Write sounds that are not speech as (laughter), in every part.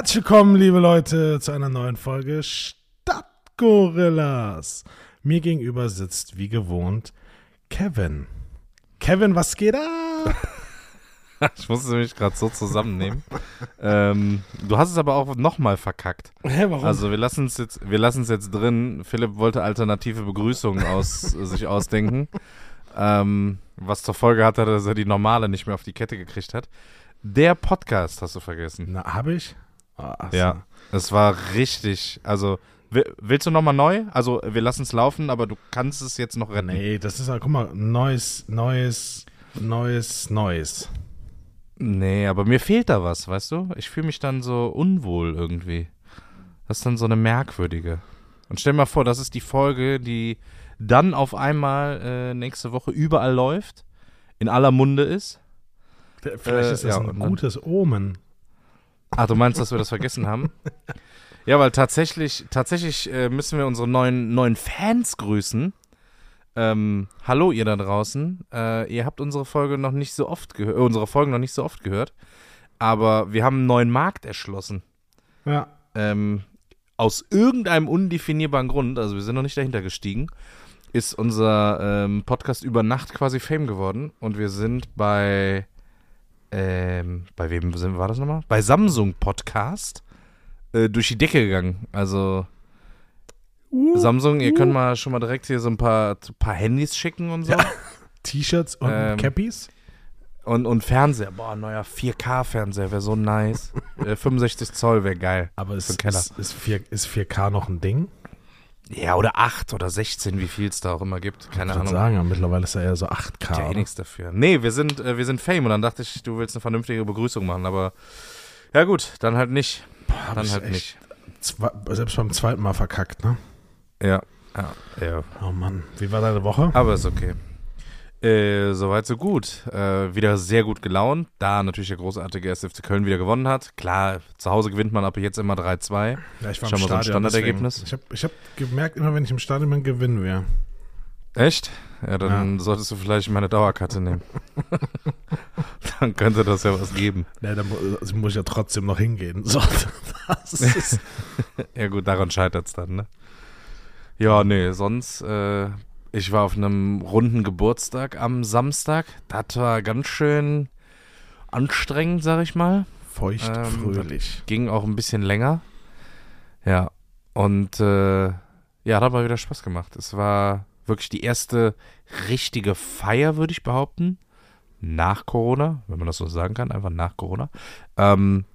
Herzlich willkommen, liebe Leute, zu einer neuen Folge Stadtgorillas. Mir gegenüber sitzt wie gewohnt Kevin. Kevin, was geht ab? (laughs) Ich musste mich gerade so zusammennehmen. ähm, du hast es aber auch nochmal verkackt. Hä, warum? Also wir lassen es jetzt, wir lassen es jetzt drin. Philipp wollte alternative Begrüßungen aus, (laughs) sich ausdenken. Ähm, was zur Folge hatte, dass er die normale nicht mehr auf die Kette gekriegt hat. Der Podcast hast du vergessen. Na, hab ich? Ah, ach so. Ja, es war richtig. Also wi- willst du nochmal neu? Also wir lassen es laufen, aber du kannst es jetzt noch retten. Nee, das ist, guck mal, neues, neues, neues, neues. Nee, aber mir fehlt da was, weißt du? Ich fühle mich dann so unwohl irgendwie. Das ist dann so eine merkwürdige. Und stell dir mal vor, das ist die Folge, die dann auf einmal äh, nächste Woche überall läuft, in aller Munde ist. Vielleicht Äh, ist das ja, ein gutes Omen. Ach, du meinst, dass wir das vergessen haben? Ja, weil tatsächlich, tatsächlich äh, müssen wir unsere neuen, neuen Fans grüßen. Ähm, hallo ihr da draußen. Äh, ihr habt unsere Folge noch nicht so oft gehört, äh, unsere Folgen noch nicht so oft gehört. Aber wir haben einen neuen Markt erschlossen. Ja. Ähm, aus irgendeinem undefinierbaren Grund, also wir sind noch nicht dahinter gestiegen, ist unser ähm, Podcast über Nacht quasi Fame geworden. Und wir sind bei, ähm, bei wem sind, war das nochmal? Bei Samsung Podcast äh, durch die Decke gegangen. Also Uh, Samsung, ihr uh. könnt mal schon mal direkt hier so ein paar, paar Handys schicken und so. Ja. T-Shirts und Ähm, Cappies. Und, und Fernseher. Boah, neuer 4K-Fernseher wäre so nice. (laughs) äh, 65 Zoll wäre geil. Aber ist, ist, ist, 4, ist 4K noch ein Ding? Ja, oder 8 oder 16, wie viel es da auch immer gibt. Keine ich würde Ahnung. sagen, aber mittlerweile ist er eher so 8K. Ja, eh nichts dafür. Nee, wir sind, äh, wir sind Fame und dann dachte ich, du willst eine vernünftige Begrüßung machen, aber ja gut, dann halt nicht. Boah, Dann halt nicht. Zwei, selbst beim zweiten Mal verkackt, ne? Ja. Ja, ja. Oh Mann, wie war deine Woche? Aber ist okay. Äh, soweit, so gut. Äh, wieder sehr gut gelaunt, da natürlich der großartige 1. FC Köln wieder gewonnen hat. Klar, zu Hause gewinnt man ab jetzt immer 3-2. Ja, ich Schon mal so ein Standardergebnis? deswegen- Ich habe hab gemerkt, immer wenn ich im Stadion bin, gewinnen wir. Echt? Ja, dann solltest du vielleicht meine Dauerkarte nehmen. (laughs) dann könnte das ja was geben. (laughs) Ja, da mu also muss ich ja trotzdem noch hingehen. (laughs) So, Ja gut, daran scheitert es dann, ne? Ja, nee, sonst, äh, ich war auf einem runden Geburtstag am Samstag. Das war ganz schön anstrengend, sag ich mal. feucht, Ähm, fröhlich. Ging auch ein bisschen länger. Ja, und äh, ja, hat aber wieder Spaß gemacht. Es war wirklich die erste richtige Feier, würde ich behaupten. Nach Corona, wenn man das so sagen kann, einfach nach Corona. Ähm,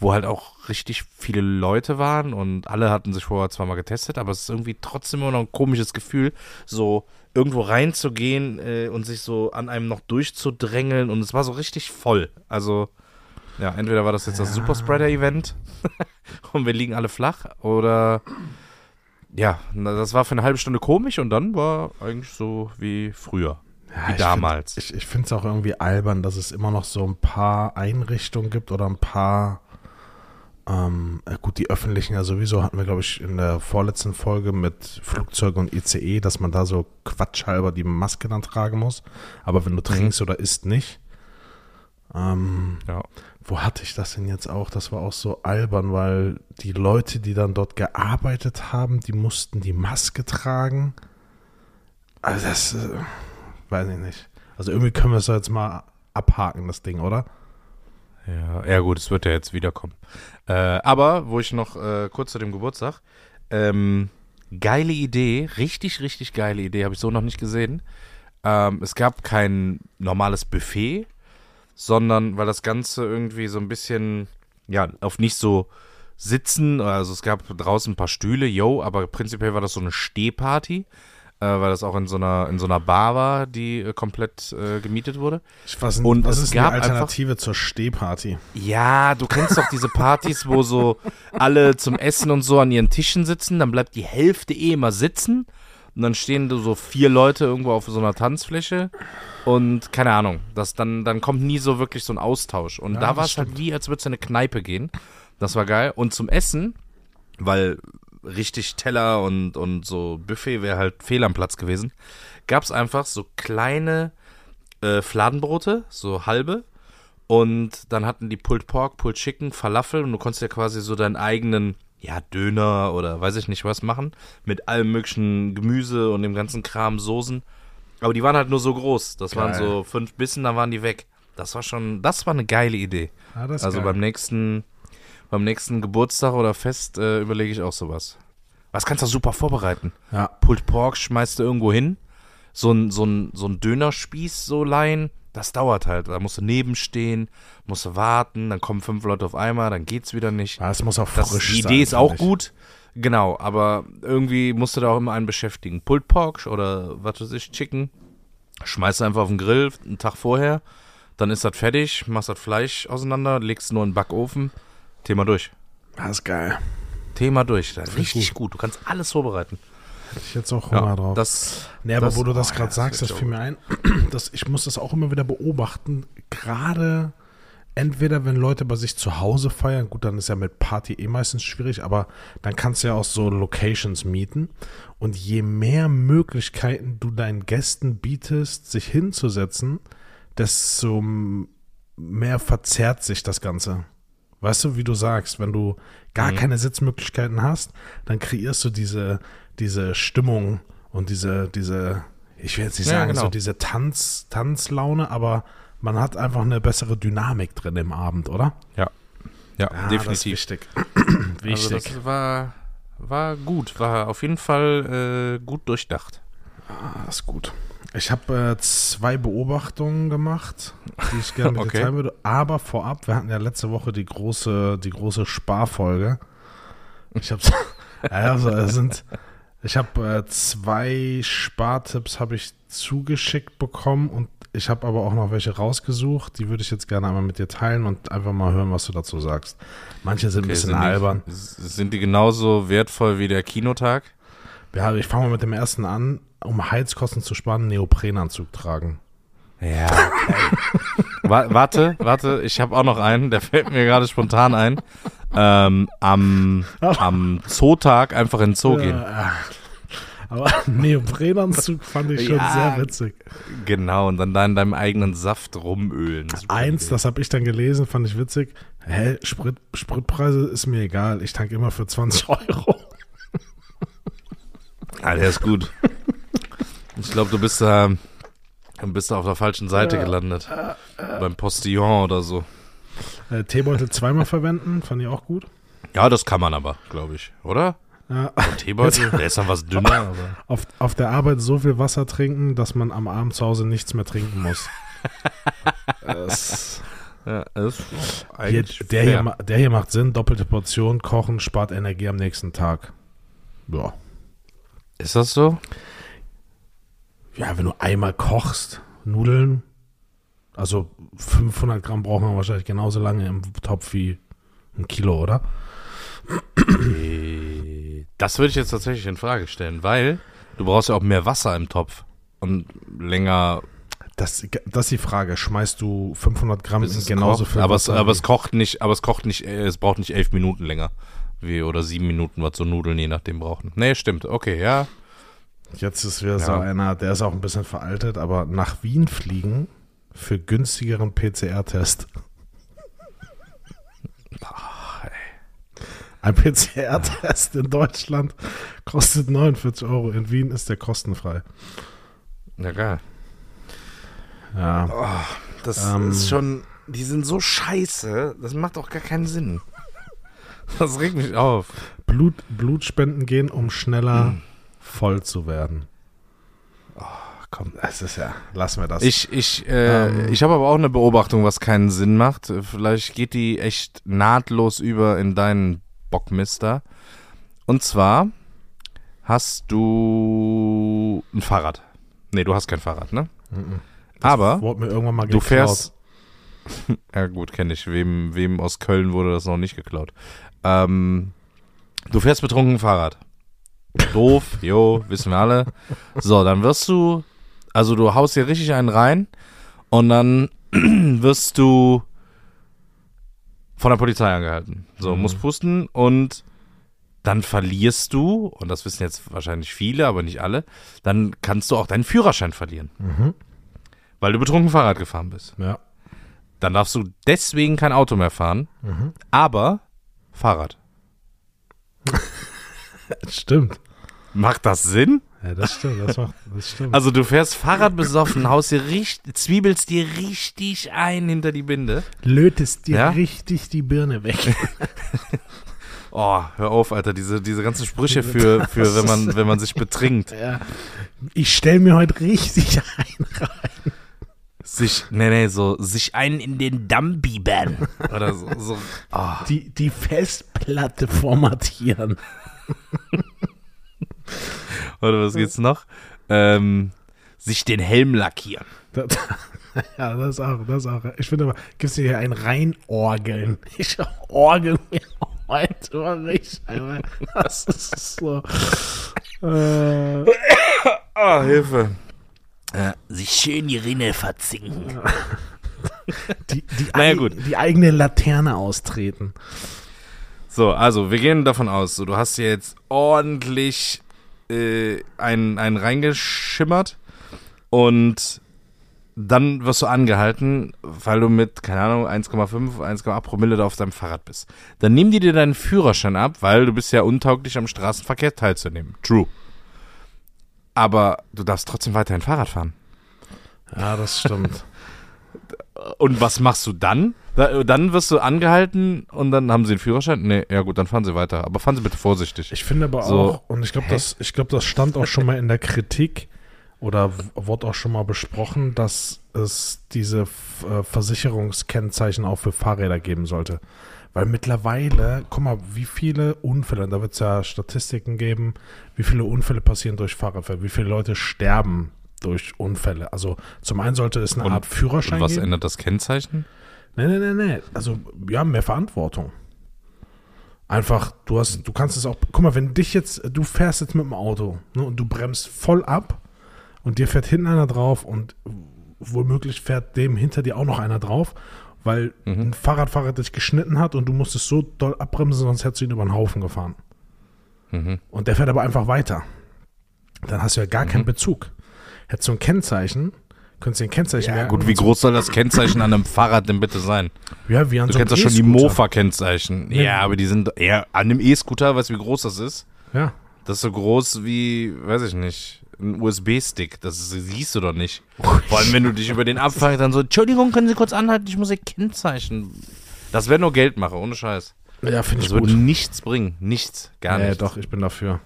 wo halt auch richtig viele Leute waren und alle hatten sich vorher zwar mal getestet, aber es ist irgendwie trotzdem immer noch ein komisches Gefühl, so irgendwo reinzugehen äh, und sich so an einem noch durchzudrängeln und es war so richtig voll. Also, ja, entweder war das jetzt das Ja. Superspreader-Event (laughs) und wir liegen alle flach oder ja, das war für eine halbe Stunde komisch und dann war eigentlich so wie früher, Ja, wie ich damals. Find, ich ich finde es auch irgendwie albern, dass es immer noch so ein paar Einrichtungen gibt oder ein paar, ähm, äh, gut, die öffentlichen ja sowieso, hatten wir, glaube ich, in der vorletzten Folge mit Flugzeug und ICE, dass man da so quatschhalber die Maske dann tragen muss. Aber wenn du trinkst oder isst, nicht. Ähm, ja. Wo hatte ich das denn jetzt auch? Das war auch so albern, weil die Leute, die dann dort gearbeitet haben, die mussten die Maske tragen. Also das, äh, weiß ich nicht. Also irgendwie können wir es jetzt mal abhaken, das Ding, oder? Ja, ja gut, es wird ja jetzt wiederkommen. Äh, aber, wo ich noch äh, kurz zu dem Geburtstag, ähm, geile Idee, richtig, richtig geile Idee, habe ich so noch nicht gesehen. Ähm, es gab kein normales Buffet, sondern weil das Ganze irgendwie so ein bisschen, ja, auf nicht so sitzen, also es gab draußen ein paar Stühle, yo, aber prinzipiell war das so eine Stehparty, weil das auch in so einer, in so einer Bar war, die äh, komplett äh, gemietet wurde. Ich weiß Und was es ist gab die Alternative zur Stehparty? Ja, du kennst doch diese Partys, wo so alle zum Essen und so an ihren Tischen sitzen, dann bleibt die Hälfte eh immer sitzen und dann stehen so vier Leute irgendwo auf so einer Tanzfläche und keine Ahnung, das dann, dann kommt nie so wirklich so ein Austausch. Und Ja, da war es halt wie, als würde es in eine Kneipe gehen. Das war geil. Und zum Essen, weil richtig Teller und, und so Buffet wäre halt fehl am Platz gewesen, gab es einfach so kleine äh, Fladenbrote, so halbe Und dann hatten die Pulled Pork, Pulled Chicken, Falafel und du konntest ja quasi so deinen eigenen, ja, Döner oder weiß ich nicht was machen. Mit allem möglichen Gemüse und dem ganzen Kram, Soßen. Aber die waren halt nur so groß. Das waren Geil. so fünf Bissen, dann waren die weg. Das war schon, das war eine geile Idee. Ist Also geil. beim nächsten, beim nächsten Geburtstag oder Fest äh, überlege ich auch sowas. Was kannst du super vorbereiten? Ja. Pulled Pork schmeißt du irgendwo hin. So ein, so ein, so ein Dönerspieß so leihen, das dauert halt. Da musst du nebenstehen, musst du warten, dann kommen fünf Leute auf einmal, dann geht's wieder nicht. Ja, es muss auch Das, frisch die sein. Idee ist auch gut. Genau, aber irgendwie musst du da auch immer einen beschäftigen. Pulled Pork oder was weiß ich, Chicken. Schmeißt du einfach auf den Grill einen Tag vorher, dann ist das fertig, machst das Fleisch auseinander, legst nur in den Backofen. Thema durch. Das ist geil. Thema durch. Das richtig gut. Du kannst alles vorbereiten. Hätte ich jetzt auch Hunger drauf. Das, Nee, aber das- wo du das oh, gerade ja, sagst, das das fiel mir ein, (clears throat) dass ich muss das auch immer wieder beobachten. Gerade entweder wenn Leute bei sich zu Hause feiern, gut, dann ist ja mit Party eh meistens schwierig, aber dann kannst du ja auch so Locations mieten. Und je mehr Möglichkeiten du deinen Gästen bietest, sich hinzusetzen, desto mehr verzerrt sich das Ganze. Weißt du, wie du sagst, wenn du gar Mhm. keine Sitzmöglichkeiten hast, dann kreierst du diese, diese Stimmung und diese, diese, ich will jetzt nicht Ja, sagen, genau. so diese Tanz, Tanzlaune, aber man hat einfach eine bessere Dynamik drin im Abend, oder? ja. Ja, Ja, Das definitiv. ist (clears throat) wichtig. Also wichtig. das war, war gut, war auf jeden Fall äh, gut durchdacht. Ah, das ist gut. Ich habe äh, zwei Beobachtungen gemacht, die ich gerne (laughs) mit Okay. dir teilen würde. Aber vorab, wir hatten ja letzte Woche die große, die große Sparfolge. Ich habe (laughs) also es sind, ich habe äh, zwei Spartipps habe ich zugeschickt bekommen und ich habe aber auch noch welche rausgesucht. Die würde ich jetzt gerne einmal mit dir teilen und einfach mal hören, was du dazu sagst. Manche sind ein bisschen sind albern. Die, sind die genauso wertvoll wie der Kinotag? Ja, ich fange mal mit dem ersten an. Um Heizkosten zu sparen, Neoprenanzug tragen. Ja. Wa warte, warte, ich habe auch noch einen, der fällt mir gerade spontan ein. Ähm, am, am Zootag einfach in den Zoo gehen. Ja, aber Neoprenanzug fand ich schon Ja. sehr witzig. Genau, und dann da in deinem eigenen Saft rumölen. Eins, das habe ich dann gelesen, fand ich witzig. Hä, Sprit, Spritpreise ist mir egal. Ich tanke immer für 20 Euro. Ah, der ist gut. Ich glaube, du bist da, bist da auf der falschen Seite gelandet. Beim Postillon oder so. Äh, Teebeutel zweimal verwenden, fand ich auch gut. Ja, das kann man aber, glaube ich, oder? Ja. Ein Teebeutel, der ist dann was dünner, (laughs) aber. Auf, auf der Arbeit so viel Wasser trinken, dass man am Abend zu Hause nichts mehr trinken muss. das, Ja, das ist hier, der, fair. hier, der hier macht Sinn. Doppelte Portion, kochen, spart Energie am nächsten Tag. Ja. Ist das so? Ja, wenn du einmal kochst, Nudeln, also 500 Gramm braucht man wahrscheinlich genauso lange im Topf wie ein Kilo, oder? Äh, Das würde ich jetzt tatsächlich in Frage stellen, weil du brauchst ja auch mehr Wasser im Topf und länger Das, das ist die Frage. Schmeißt du 500 Gramm in es genauso kocht. viel aber es, aber es kocht nicht, aber es kocht nicht, es braucht nicht elf Minuten länger. Wie, oder sieben Minuten, was so Nudeln je nachdem brauchen. Nee, stimmt. Okay, ja. Jetzt ist wieder so Ja. einer, der ist auch ein bisschen veraltet, aber nach Wien fliegen für günstigeren PCR-Test. Ein PCR-Test in Deutschland kostet 49 Euro. In Wien ist der kostenfrei. Ja, geil. Ja. Das Ähm. ist schon, die sind so scheiße, das macht auch gar keinen Sinn. Das regt mich auf. Blut, Blutspenden gehen, um schneller voll zu werden. Ach, komm. Das ist ja, lassen wir das. Ich, ich, äh, Ähm. ich habe aber auch eine Beobachtung, was keinen Sinn macht. Vielleicht geht die echt nahtlos über in deinen Bockmister. Und zwar hast du ein Fahrrad. Nee, du hast kein Fahrrad, ne? Mhm. aber Wurde mir irgendwann mal du geklaut. fährst. (laughs) ja, gut, kenne ich. Wem, wem aus Köln wurde das noch nicht geklaut? Ähm, du fährst betrunken Fahrrad. Doof, jo, wissen wir alle. So, dann wirst du, also du haust dir richtig einen rein und dann (clears throat) wirst du von der Polizei angehalten. So, Mhm. musst pusten und dann verlierst du, und das wissen jetzt wahrscheinlich viele, aber nicht alle, dann kannst du auch deinen Führerschein verlieren, Mhm. weil du betrunken Fahrrad gefahren bist. Ja. dann darfst du deswegen kein Auto mehr fahren, Mhm. aber Fahrrad. (laughs) (laughs) Stimmt. Macht das Sinn? Ja, das stimmt. Das, macht, das stimmt. Also du fährst Fahrrad besoffen, haust dir richtig, zwiebelst dir richtig ein hinter die Binde. lötest dir Ja? richtig die Birne weg. (laughs) Oh, hör auf, Alter, diese, diese ganzen Sprüche für, (laughs) für wenn man, wenn man sich betrinkt. ja. Ich stell mir heute richtig ein. Sich, nee, nee, so, sich einen in den Damm biebern. Oder so, so. Oh. Die, die Festplatte formatieren. (laughs) Oder was geht's noch? Ähm, sich den Helm lackieren. Das, (laughs) ja, das auch, das auch. Ich finde aber, gibt es hier ein Reinorgeln? (laughs) Ich orgel mir heute mal richtig. Das ist so. Äh, Ah, Hilfe. Äh, sich schön die Rinne verzinken. die, die, Naja, gut. die eigene Laterne austreten. So, also wir gehen davon aus, so, du hast hier jetzt ordentlich äh, einen, einen reingeschimmert und dann wirst du angehalten, weil du mit, keine Ahnung, 1,5, 1,8 Promille da auf deinem Fahrrad bist. Dann nehmen die dir deinen Führerschein ab, weil du bist ja untauglich am Straßenverkehr teilzunehmen. True. Aber du darfst trotzdem weiterhin Fahrrad fahren. Ja, das stimmt. Und was machst du dann? Da, dann wirst du angehalten und dann haben sie einen Führerschein? Nee, ja gut, dann fahren sie weiter. Aber fahren sie bitte vorsichtig. Ich finde aber So. auch, und ich glaube, das, ich glaube, das stand auch schon mal in der Kritik oder wurde auch schon mal besprochen, dass es diese äh, Versicherungskennzeichen auch für Fahrräder geben sollte. Weil mittlerweile, guck mal, wie viele Unfälle, da wird es ja Statistiken geben, wie viele Unfälle passieren durch Fahrradfahrer, wie viele Leute sterben durch Unfälle. Also zum einen sollte es eine Und- Art Führerschein Und was geben. ändert das Kennzeichen? Nee, nee, nee, nee. Also, wir haben mehr Verantwortung. Einfach, du hast, du kannst es auch, guck mal, wenn dich jetzt, du fährst jetzt mit dem Auto ne, und du bremst voll ab und dir fährt hinten einer drauf und womöglich fährt dem hinter dir auch noch einer drauf, weil Mhm. ein Fahrradfahrer dich geschnitten hat und du musstest so doll abbremsen, sonst hättest du ihn über den Haufen gefahren. Mhm. Und der fährt aber einfach weiter. Dann hast du ja gar keinen Bezug. Hättest du ein Kennzeichen, könntest du ein Kennzeichen Ja, merken gut, wie und so- groß soll das Kennzeichen an einem Fahrrad denn bitte sein? Ja, wie an Du so einem kennst doch schon die. Mofa-Kennzeichen. Nee. Ja, aber die sind eher an einem E-Scooter, weißt du, wie groß das ist? Ja. Das ist so groß wie, weiß ich nicht, ein USB-Stick. Das siehst du doch nicht. Vor allem, wenn du dich über den abfährst, dann so, Entschuldigung, können Sie kurz anhalten, ich muss Ihr Kennzeichen. Das wäre nur Geldmache, ohne Scheiß. Ja, finde Das ich gut. würde nichts bringen. Nichts. Gar ja, nichts. doch, ich bin dafür.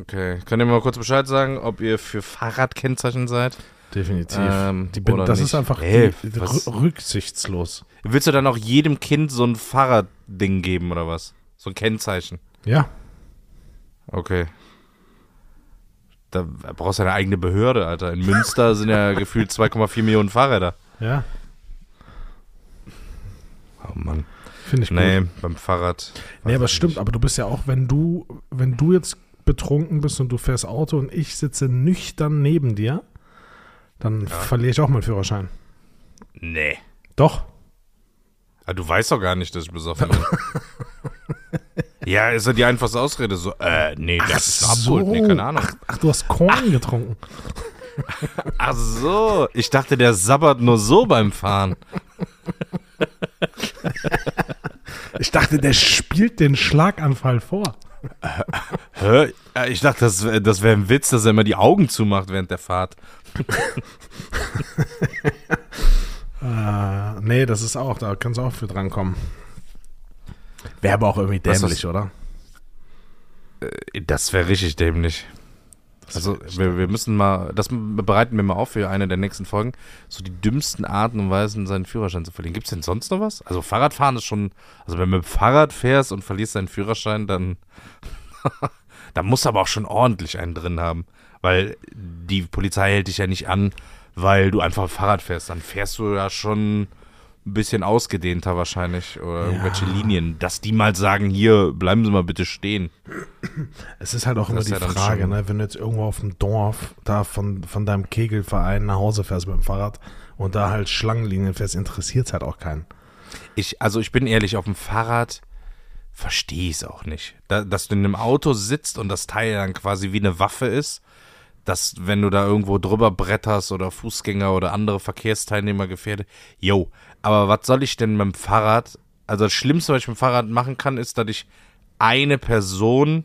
Okay. Könnt ihr mal kurz Bescheid sagen, ob ihr für Fahrradkennzeichen seid? Definitiv. Ähm, die bin, das nicht. ist einfach Ey, die, rücksichtslos. Willst du dann auch jedem Kind so ein Fahrradding geben oder was? So ein Kennzeichen? Ja. Okay. Da brauchst du eine eigene Behörde, Alter. In Münster sind ja (laughs) gefühlt 2,4 Millionen Fahrräder. Ja, Oh Mann. finde ich Nee, gut. beim Fahrrad. Nee, aber stimmt, aber du bist ja auch, wenn du, wenn du jetzt betrunken bist und du fährst Auto und ich sitze nüchtern neben dir, dann verliere ich auch meinen Führerschein. Nee. Doch. Ah, du weißt doch gar nicht, dass ich besoffen bin. (laughs) ja, ist ja die einfachste Ausrede. So, äh, nee, das ist absurd. Nee, keine Ahnung. Ach, ach, du hast Korn getrunken. (laughs) Ach so, ich dachte, der sabbert nur so beim Fahren. Ich dachte, der spielt den Schlaganfall vor. Hä? Ich dachte, das, das wäre ein Witz, dass er immer die Augen zumacht während der Fahrt. (laughs) Äh, nee, das ist auch, da kannst du auch für drankommen. Wäre aber auch irgendwie dämlich, oder? Das wäre richtig dämlich. Also, wir, wir müssen mal, das bereiten wir mal auf für eine der nächsten Folgen, so die dümmsten Arten und Weisen, seinen Führerschein zu verlieren. Gibt es denn sonst noch was? Also, Fahrradfahren ist schon, also, wenn du mit dem Fahrrad fährst und verlierst deinen Führerschein, dann, (laughs) dann musst du aber auch schon ordentlich einen drin haben. Weil die Polizei hält dich ja nicht an, weil du einfach Fahrrad fährst. Dann fährst du ja schon ein bisschen ausgedehnter wahrscheinlich oder irgendwelche Linien, dass die mal sagen, hier, bleiben Sie mal bitte stehen. Es ist halt auch immer Das die ist ja Frage, ne, wenn du jetzt irgendwo auf dem Dorf da von, von deinem Kegelverein nach Hause fährst mit dem Fahrrad und da halt Schlangenlinien fährst, interessiert halt auch keinen. Ich, also ich bin ehrlich, auf dem Fahrrad verstehe ich es auch nicht. Da, dass du in einem Auto sitzt und das Teil dann quasi wie eine Waffe ist, dass wenn du da irgendwo drüber bretterst oder Fußgänger oder andere Verkehrsteilnehmer gefährdet, yo, aber was soll ich denn mit dem Fahrrad? Also das Schlimmste, was ich mit dem Fahrrad machen kann, ist, dass ich eine Person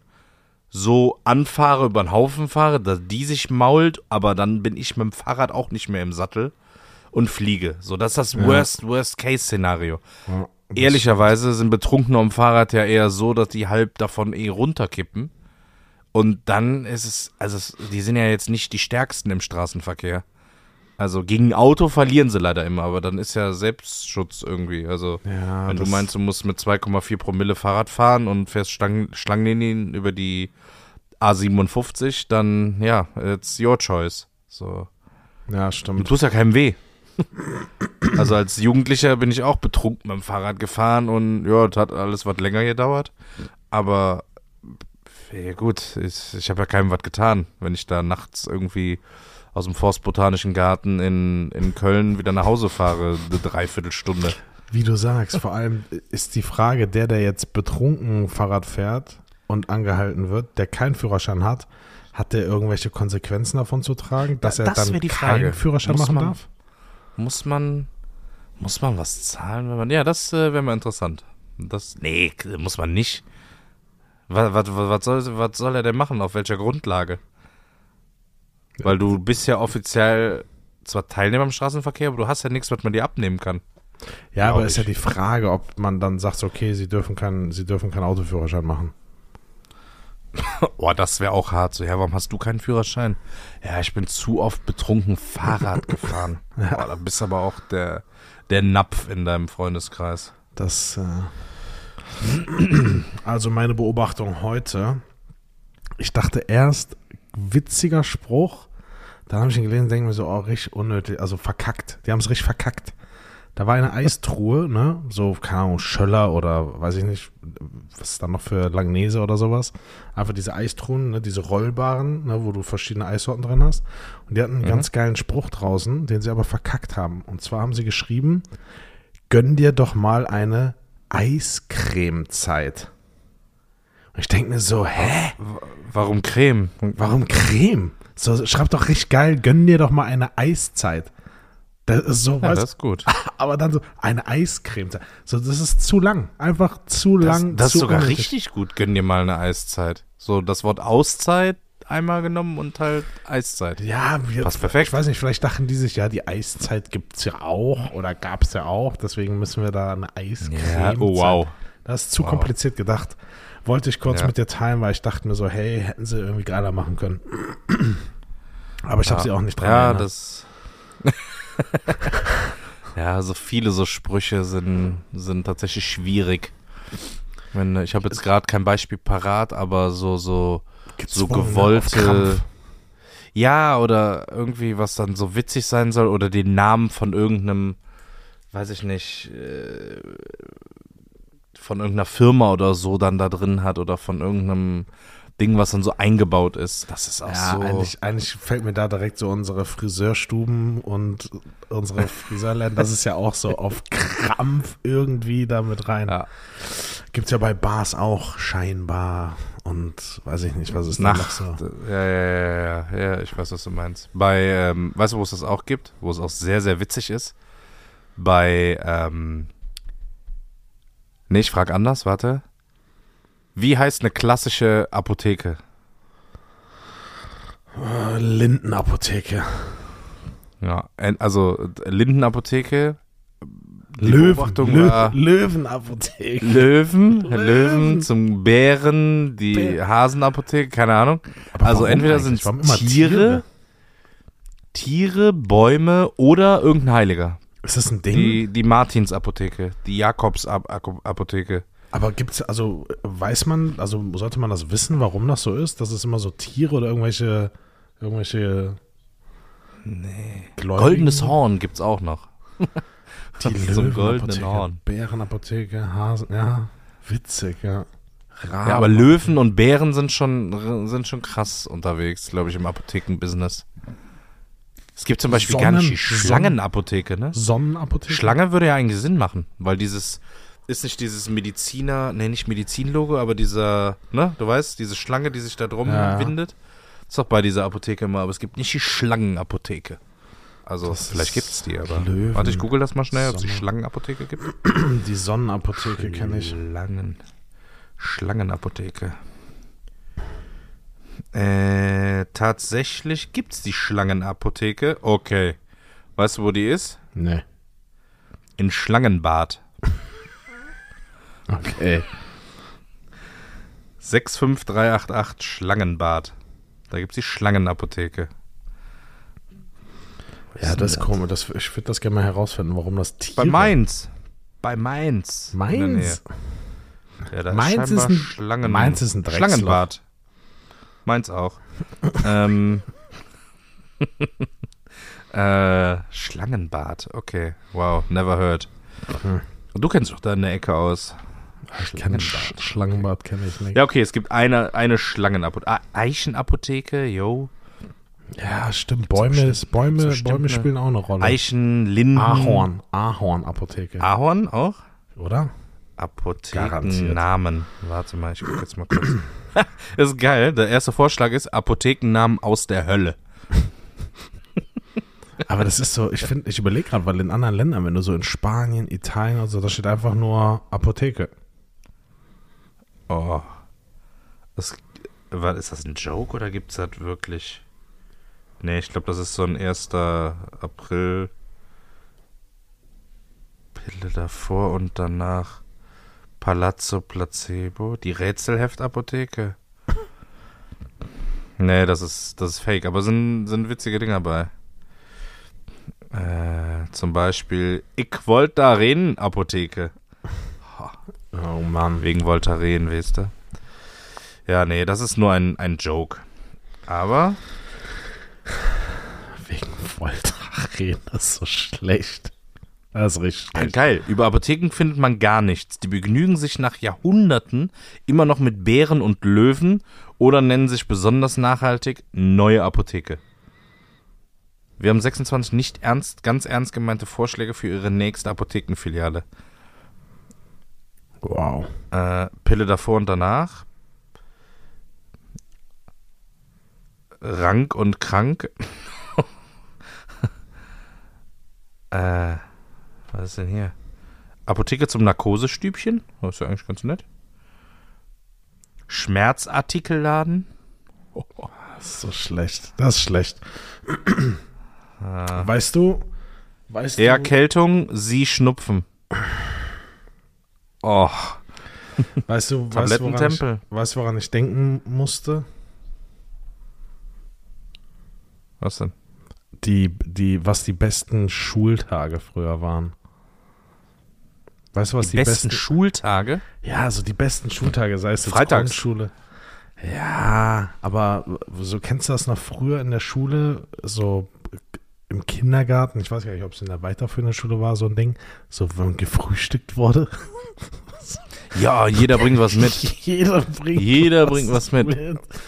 so anfahre, über den Haufen fahre, dass die sich mault, aber dann bin ich mit dem Fahrrad auch nicht mehr im Sattel und fliege. So, das ist das Ja. Worst, Worst-Case-Szenario. Ja, Ehrlicherweise sind Betrunkene am Fahrrad ja eher so, dass die halb davon eh runterkippen. Und dann ist es, also es, die sind ja jetzt nicht die stärksten im Straßenverkehr. Also gegen Auto verlieren sie leider immer, aber dann ist ja Selbstschutz irgendwie. Also Ja, wenn du meinst, du musst mit 2,4 Promille Fahrrad fahren und fährst Schlangen, Schlangenlinien über die A57, dann ja, it's your choice. So. Ja, Du stimmt. tust ja keinem weh. (coughs) Also als Jugendlicher bin ich auch betrunken mit dem Fahrrad gefahren und ja, das hat alles was länger gedauert. Aber ja gut, ich, ich habe ja keinem was getan, wenn ich da nachts irgendwie aus dem Forstbotanischen Garten in, in Köln wieder nach Hause fahre, eine Dreiviertelstunde. Wie du sagst, vor allem ist die Frage, der, der jetzt betrunken Fahrrad fährt und angehalten wird, der keinen Führerschein hat, hat der irgendwelche Konsequenzen davon zu tragen, dass Da- er das dann die keinen Frage. Führerschein Muss machen man- darf? Muss man, muss man was zahlen, wenn man, ja, das äh, wäre mal interessant. Das, nee, muss man nicht. Was, was, was, soll, was soll er denn machen? Auf welcher Grundlage? Weil du bist ja offiziell zwar Teilnehmer im Straßenverkehr, aber du hast ja nichts, was man dir abnehmen kann. Ja, aber ist ja die Frage, ob man dann sagt, okay, sie dürfen keinen, sie dürfen keinen Autoführerschein machen. (laughs) Oh, das wäre auch hart. So, ja, warum hast du keinen Führerschein? Ja, ich bin zu oft betrunken Fahrrad gefahren. (laughs) Boah, da bist aber auch der, der Napf in deinem Freundeskreis. Das, äh also meine Beobachtung heute, ich dachte erst, witziger Spruch, dann habe ich ihn gelesen und denke mir so, oh, richtig unnötig, also verkackt. Die haben es richtig verkackt. Da war eine Eistruhe, (laughs) ne, so, keine Ahnung, Schöller oder weiß ich nicht, was ist da noch für Langnese oder sowas. Einfach diese Eistruhen, ne, diese rollbaren, ne, wo du verschiedene Eissorten drin hast. Und die hatten einen ganz geilen Spruch draußen, den sie aber verkackt haben. Und zwar haben sie geschrieben, gönn dir doch mal eine Eiscremezeit. Und ich denke mir so, hä? Warum Creme? Warum Creme? So, schreib doch richtig geil, gönn dir doch mal eine Eiszeit. Das ist so, Ja, weißt, das ist gut. (laughs) aber dann so, eine Eiscremezeit. So, das ist zu lang. Einfach zu Das, lang. das ist sogar unnötig. richtig gut. Gönn dir mal eine Eiszeit. So, das Wort Auszeit einmal genommen und halt Eiszeit. Ja, wir, Passt perfekt. Ich weiß nicht, vielleicht dachten die sich, ja, die Eiszeit gibt es ja auch oder gab es ja auch. Deswegen müssen wir da eine Eiscremezeit. oh wow. Das ist zu Wow. kompliziert gedacht. Wollte ich kurz Ja. mit dir teilen, weil ich dachte mir so, hey, hätten sie irgendwie geiler machen können. (clears throat) Aber ich habe Ja. sie auch nicht dran Ja, erinnert. das. (laughs) ja, so viele so Sprüche sind, sind tatsächlich schwierig. Wenn, ich habe jetzt gerade kein Beispiel parat, aber so, so, so gewollte. Ja, oder irgendwie, was dann so witzig sein soll, oder den Namen von irgendeinem, weiß ich nicht, äh, von irgendeiner Firma oder so dann da drin hat oder von irgendeinem Ding, was dann so eingebaut ist. Das ist auch Ja, so. eigentlich, eigentlich fällt mir da direkt so unsere Friseurstuben und unsere Friseurläden, das ist ja auch so auf Krampf irgendwie da mit rein. Ja. Gibt's ja bei Bars auch scheinbar und weiß ich nicht, was ist da noch Nacht. so. Ja, ja, ja, ja, ja, ich weiß, was du meinst. Bei, ähm, weißt du, wo es das auch gibt? Wo es auch sehr, sehr witzig ist? Bei, ähm, nee, ich frag anders, warte. Wie heißt eine klassische Apotheke? Äh, Lindenapotheke. Ja, also äh, Lindenapotheke. Die Löwen, Beobachtung Lö war Löwenapotheke. Löwen, Löwen. Löwen zum Bären, die Bär- Hasenapotheke, keine Ahnung. Aber also entweder sind es immer Tiere, Tiere, Bäume oder irgendein Heiliger. Ist das ein Ding? Die, die Martinsapotheke, die Jakobsapotheke. Aber gibt's, also weiß man, also sollte man das wissen, warum das so ist? Dass es immer so Tiere oder irgendwelche, irgendwelche Nee. Gläubigen? Goldenes Horn gibt's auch noch. (laughs) Die so einen goldenen Horn. Bärenapotheke, Hasen, ja, witzig, ja. Ja, aber Löwen und Bären sind schon, sind schon krass unterwegs, glaube ich, im Apothekenbusiness. Es gibt zum Beispiel gar nicht die Sonnen- Schlangenapotheke, ne? Sonnenapotheke. Schlange würde ja eigentlich Sinn machen, weil dieses ist nicht dieses Mediziner, nee, nicht Medizinlogo, aber dieser, ne, du weißt, diese Schlange, die sich da drum Ja. windet. Ist doch bei dieser Apotheke immer, aber es gibt nicht die Schlangenapotheke. Also, Das vielleicht gibt es die, aber. Löwen- Warte, ich google das mal schnell, ob es die Schlangenapotheke gibt. (clears throat) Die Sonnenapotheke kenne ich. Schlangen. Schlangenapotheke. Äh, tatsächlich gibt es die Schlangenapotheke. Okay. Weißt du, wo die ist? Nee. In Schlangenbad. (laughs) Okay. 65388 Schlangenbad. Da gibt es die Schlangenapotheke. Was Ja, das ist komisch. Das, ich würde das gerne mal herausfinden, warum das Tier. Bei Mainz. Bei Mainz. Mainz. Ja, da Mainz ist, ein- Schlangen Mainz ist ein Drecksloch. Schlangenbad. Mainz auch. (laughs) ähm, (laughs) äh, Schlangenbad. Okay. Wow. Never heard. Hm. Du kennst doch deine Ecke aus. Ich kenne Sch Schlangenbad, kenne ich nicht. Ja, okay, es gibt eine, eine Schlangenapotheke. Ah, Eichenapotheke, yo. Ja, stimmt. Bäume, ist, Bäume, Bäume spielen auch eine Rolle. Eichen, Linden. Ahorn. Ahorn-Apotheke. Ahorn auch? Oder? Apothekennamen. Warte mal, ich gucke jetzt mal kurz. das (laughs) ist geil. Der erste Vorschlag ist Apothekennamen aus der Hölle. (laughs) Aber das ist so, ich finde, ich überlege gerade, weil in anderen Ländern, wenn du so in Spanien, Italien und so, da steht einfach nur Apotheke. Oh. Das, ist das ein Joke oder gibt es das wirklich? Nee, ich glaube, das ist so ein 1. April. Pille davor und danach. Palazzo Placebo. Die Rätselheftapotheke. (laughs) Nee, das ist, das ist fake, aber sind, sind witzige Dinger bei. Äh, zum Beispiel, ich wollte da reden, Apotheke. Oh Mann. Wegen Voltaren, weißt du? Ja, nee, das ist nur ein, ein Joke. Aber (laughs) Wegen Voltaren, das ist so schlecht. Das ist richtig ja, schlecht. geil, über Apotheken findet man gar nichts. Die begnügen sich nach Jahrhunderten immer noch mit Bären und Löwen oder nennen sich besonders nachhaltig neue Apotheke. Wir haben 26 nicht ernst, ganz ernst gemeinte Vorschläge für ihre nächste Apothekenfiliale. Wow. Äh, Pille davor und danach. Rank und krank. (laughs) äh, was ist denn hier? Apotheke zum Narkosestübchen. Das ist ja eigentlich ganz nett. Schmerzartikelladen. Das ist so schlecht. Das ist schlecht. Weißt du, weißt du, Erkältung, sie schnupfen. Oh, weißt du, weißt woran ich, weißt du, woran ich denken musste? Was denn? Die, die, was die besten Schultage früher waren. Weißt du, was Die, die, besten, besten, Schultage? Ja, also die besten Schultage, sei es jetzt Freitags. Grundschule. Ja, aber so kennst du das noch früher in der Schule, so im Kindergarten, ich weiß gar nicht, ob es in der weiterführenden Schule war, so ein Ding, so wenn gefrühstückt wurde. Ja, jeder bringt was mit. (laughs) Jeder bringt Jeder bringt was mit.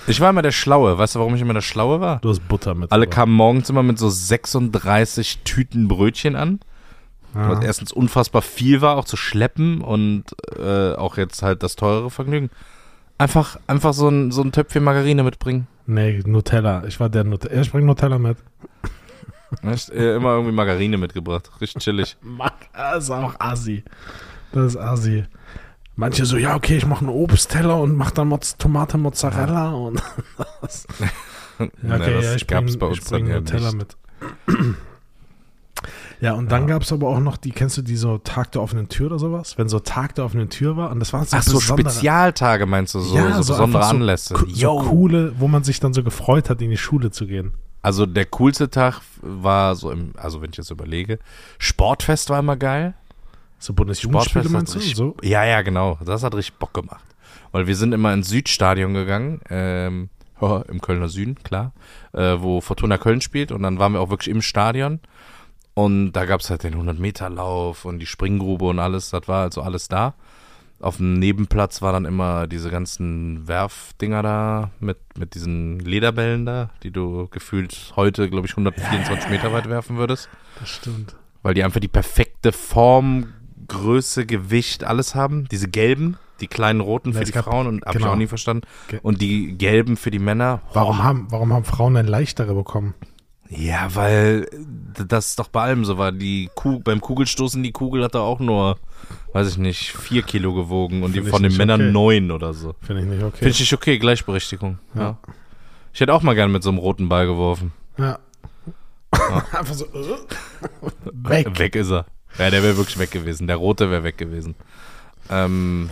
Ich war immer der Schlaue. Weißt du, warum ich immer der Schlaue war? Du hast Butter mit. Alle kamen morgens immer mit so 36 Tüten Brötchen an. Was Ja. erstens unfassbar viel war, auch zu schleppen und äh, auch jetzt halt das teurere Vergnügen. Einfach, einfach so ein, so ein Töpfchen Margarine mitbringen. Nee, Nutella. Ich war der Nutella. Ich bring Nutella mit. (laughs) Echt? Äh, immer irgendwie Margarine mitgebracht. Richtig chillig. (laughs) Das ist auch assi. Das ist assi. Manche so, ja, okay, ich mache einen Obstteller und mache dann Moz Tomate Mozzarella und (laughs) das. (laughs) Ja, Nee, okay, das ja, ich gab's bring, ich nicht. mit. (clears throat) Ja, und dann Ja. gab es aber auch noch die, kennst du die so Tag der offenen Tür oder sowas? Wenn so Tag der offenen Tür war und das war so Ach so, Spezialtage meinst du, so, Ja, so so besondere so Anlässe. So Yo. coole, wo man sich dann so gefreut hat, in die Schule zu gehen. Also der coolste Tag war so im, also wenn ich jetzt überlege, Sportfest war immer geil. So Bundesjugendspiele meinst du? richtig, So? Ja, ja, genau. Das hat richtig Bock gemacht. Weil wir sind immer ins Südstadion gegangen, ähm, (laughs) im Kölner Süden, klar, äh, wo Fortuna Köln spielt und dann waren wir auch wirklich im Stadion und da gab's halt den 100-Meter-Lauf und die Springgrube und alles, das war also alles da. Auf dem Nebenplatz war dann immer diese ganzen Werfdinger da mit, mit diesen Lederbällen da, die du gefühlt heute, glaube ich, 124 Meter weit werfen würdest Das stimmt. weil die einfach die perfekte Form, Größe, Gewicht, alles haben. Diese gelben, Die kleinen roten für es die gab- Frauen und hab ich genau. auch nie verstanden. Und die gelben für die Männer. Warum haben, warum haben Frauen denn leichtere bekommen? Ja, weil das doch bei allem so war. Die Kuh, beim Kugelstoßen, die Kugel hat da auch nur, weiß ich nicht, vier Kilo gewogen und Find die von den Männern okay. neun oder so. Finde ich nicht okay. Finde ich nicht okay, Gleichberechtigung. Ja. Ja. Ich hätte auch mal gerne mit so einem roten Ball geworfen. ja. (laughs) Einfach so. äh, weg. Weg ist er. Ja, der wäre wirklich weg gewesen. Der rote wäre weg gewesen. Ähm,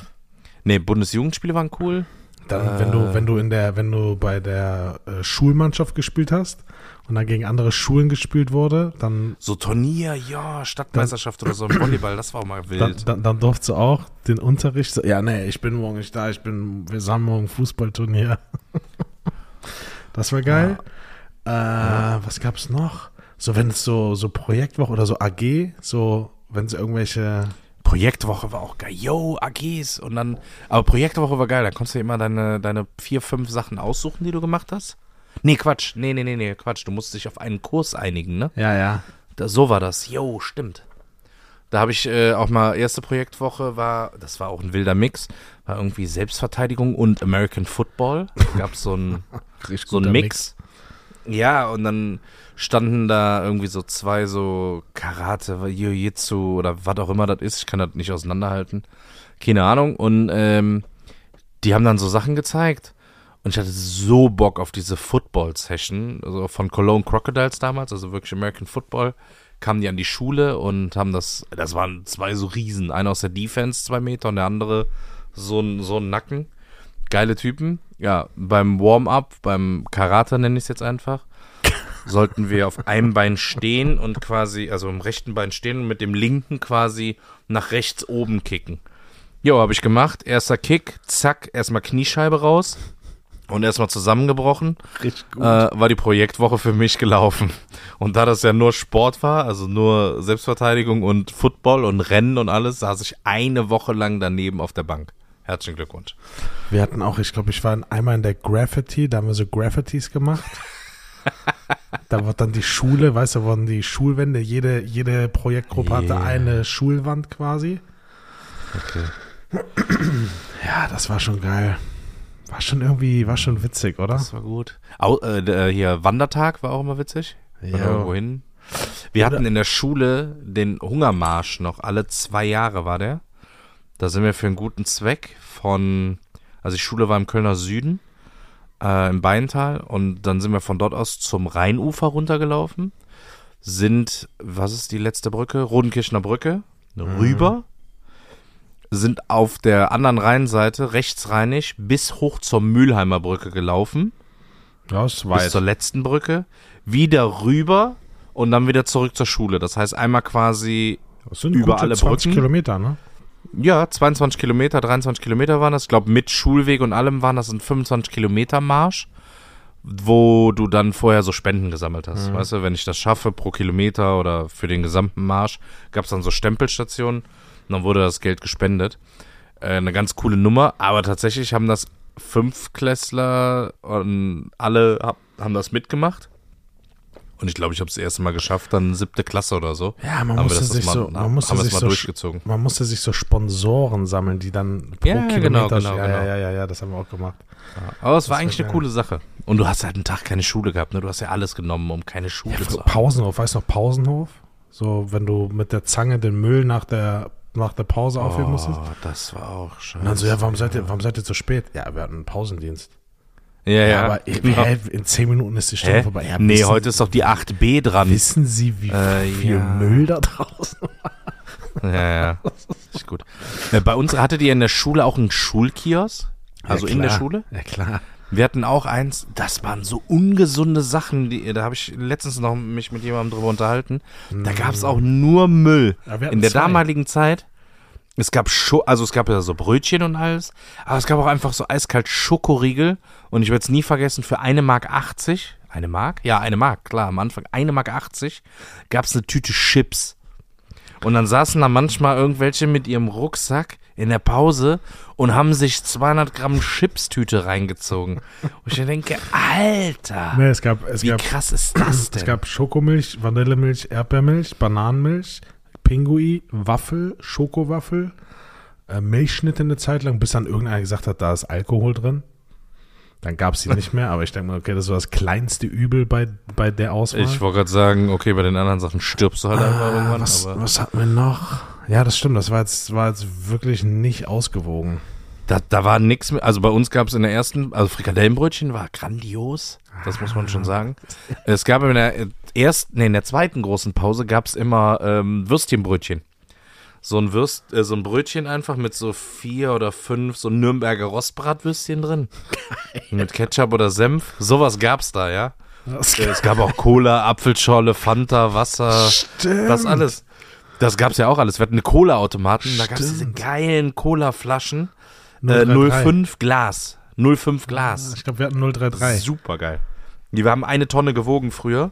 nee, Bundesjugendspiele waren cool. Dann, wenn du, wenn du in der, wenn du bei der äh, Schulmannschaft gespielt hast und dann gegen andere Schulen gespielt wurde, dann, So Turnier, ja, Stadtmeisterschaft oder so im Volleyball, das war auch mal dann, wild. dann, dann durfst du auch den Unterricht. So, ja, nee, ich bin morgen nicht da. Ich bin, wir haben morgen Fußballturnier. (laughs) das war geil. Äh, Was gab's noch? So, wenn es so, so Projektwoche oder so AG, so, wenn es irgendwelche. Projektwoche war auch geil. Yo, AGs und dann, aber Projektwoche war geil. Da konntest du immer deine, deine vier, fünf Sachen aussuchen, die du gemacht hast. Nee, Quatsch. Nee, nee, nee, nee, Quatsch. Du musst dich auf einen Kurs einigen, ne? Ja, ja. Da, so war das. Jo, stimmt. Da habe ich äh, auch mal, erste Projektwoche war, das war auch ein wilder Mix, war irgendwie Selbstverteidigung und American Football. Da gab so ein, (laughs) Richtig so ein guter Mix. Ja, und dann standen da irgendwie so zwei so Karate, Jiu-Jitsu oder was auch immer das ist. Ich kann das nicht auseinanderhalten. Keine Ahnung. Und ähm, die haben dann so Sachen gezeigt. Und ich hatte so Bock auf diese Football-Session, also von Cologne Crocodiles damals, also wirklich American Football, kamen die an die Schule und haben das, das waren zwei so Riesen, einer aus der Defense, zwei Meter, und der andere so ein, so ein Nacken. Geile Typen. Ja, beim Warm-up, beim Karate nenne ich es jetzt einfach, sollten wir auf einem Bein stehen und quasi, also im rechten Bein stehen und mit dem linken quasi nach rechts oben kicken. Jo, habe ich gemacht. Erster Kick, zack, erstmal Kniescheibe raus und erstmal zusammengebrochen. Richtig gut. Äh, war die Projektwoche für mich gelaufen. Und da das ja nur Sport war, also nur Selbstverteidigung und Football und Rennen und alles, saß ich eine Woche lang daneben auf der Bank. Herzlichen Glückwunsch. Wir hatten auch, ich glaube, ich war einmal in der Graffiti, da haben wir so Graffitis gemacht. (laughs) da wird dann die Schule, weißt du, wurden die Schulwände, jede, jede Projektgruppe hatte Yeah. eine Schulwand quasi. Okay. Ja, das war schon geil. War schon irgendwie, war schon witzig, oder? Das war gut. Au, äh, der, hier, Wandertag war auch immer witzig. Ja. Wir hatten in der Schule den Hungermarsch noch, alle zwei Jahre war der. Da sind wir für einen guten Zweck von, also die Schule war im Kölner Süden, äh, im Beintal, und dann sind wir von dort aus zum Rheinufer runtergelaufen, sind, was ist die letzte Brücke? Rodenkirchner Brücke, rüber, sind auf der anderen Rheinseite rechtsrheinig bis hoch zur Mülheimer Brücke gelaufen Ja, ist bis weit. zur letzten Brücke, wieder rüber und dann wieder zurück zur Schule. Das heißt einmal quasi, Das sind über alle 20 Brücken. Kilometer, ne? Ja, 22 Kilometer, 23 Kilometer waren das. Ich glaube, mit Schulweg und allem waren das ein 25 Kilometer Marsch, wo du dann vorher so Spenden gesammelt hast. Mhm. Weißt du, wenn ich das schaffe pro Kilometer oder für den gesamten Marsch, gab es dann so Stempelstationen und dann wurde das Geld gespendet. Äh, eine ganz coole Nummer, aber tatsächlich haben das Fünfklässler und alle hab, haben das mitgemacht. Und ich glaube, ich habe es das erste Mal geschafft, dann siebte Klasse oder so. Ja, man musste sich das so, mal, man musste sich mal so, durchgezogen. man musste sich so Sponsoren sammeln, die dann pro Ja, Kilometer, genau, genau, ja, genau. ja, ja, ja, ja, das haben wir auch gemacht. Aber es war eigentlich eine coole Sache. Und du hast halt einen Tag keine Schule gehabt, ne? Du hast ja alles genommen, um keine Schule Ja, zu haben. Pausenhof, weißt du noch Pausenhof? So, wenn du mit der Zange den Müll nach der, nach der Pause aufheben musstest. Oh, das war auch scheiße. Und dann so, ja, warum seid ihr, warum seid ihr zu spät? Ja, wir hatten einen Pausendienst. Ja, ja. aber genau. hä, in zehn Minuten ist die Stunde Hä? vorbei. Ja, nee, wissen, heute ist doch die 8b dran. Wissen Sie, wie Äh, viel ja. Müll da draußen (laughs) Ja, ja. Ist gut. Äh, Bei uns hattet ihr in der Schule auch einen Schulkiosk? Also Ja, in der. Schule? Ja, klar. Wir hatten auch eins, das waren so ungesunde Sachen, die, da habe ich letztens noch mich mit jemandem drüber unterhalten. Da gab es auch nur Müll. Ja, In der zwei. damaligen Zeit, es gab Scho also es gab ja so Brötchen und alles, aber es gab auch einfach so eiskalt Schokoriegel und ich werde es nie vergessen, für eine Mark 80, eine Mark? Ja, eine Mark, klar, am Anfang, eine Mark 80, gab es eine Tüte Chips. Und dann saßen da manchmal irgendwelche mit ihrem Rucksack in der Pause und haben sich 200 Gramm Chips-Tüte reingezogen. Und ich denke, Alter, Nee, es gab, es wie gab, krass ist das es denn? gab Schokomilch, Vanillemilch, Erdbeermilch, Bananenmilch, Pinguin, Waffel, Schokowaffel, äh, Milchschnitte eine Zeit lang, bis dann irgendeiner gesagt hat, da ist Alkohol drin. Dann gab es sie nicht mehr, aber ich denke mal, okay, das war das kleinste Übel bei, bei der Auswahl. Ich wollte gerade sagen, okay, bei den anderen Sachen stirbst du halt einfach Ah, irgendwann. was, aber was hatten wir noch? Ja, das stimmt, das war jetzt, war jetzt wirklich nicht ausgewogen. da, da war nichts mehr. Also bei uns gab es in der ersten, also Frikadellenbrötchen war grandios. Das muss man schon sagen. Es gab in der ersten, nee, in der zweiten großen Pause gab es immer ähm, Würstchenbrötchen. So ein Würst, äh, so ein Brötchen einfach mit so vier oder fünf so Nürnberger Rostbratwürstchen drin. Mit Ketchup oder Senf. Sowas gab's da, ja. Äh, Es gab auch Cola, Apfelschorle, Fanta, Wasser, Stimmt. das alles. Das gab's ja auch alles. Wir hatten eine Cola-Automaten, da gab's diese Stimmt. geilen Cola-Flaschen. Äh, 033. 05 Glas. 05 Glas. Ich glaube, wir hatten 033. Super geil. Die haben eine Tonne gewogen früher.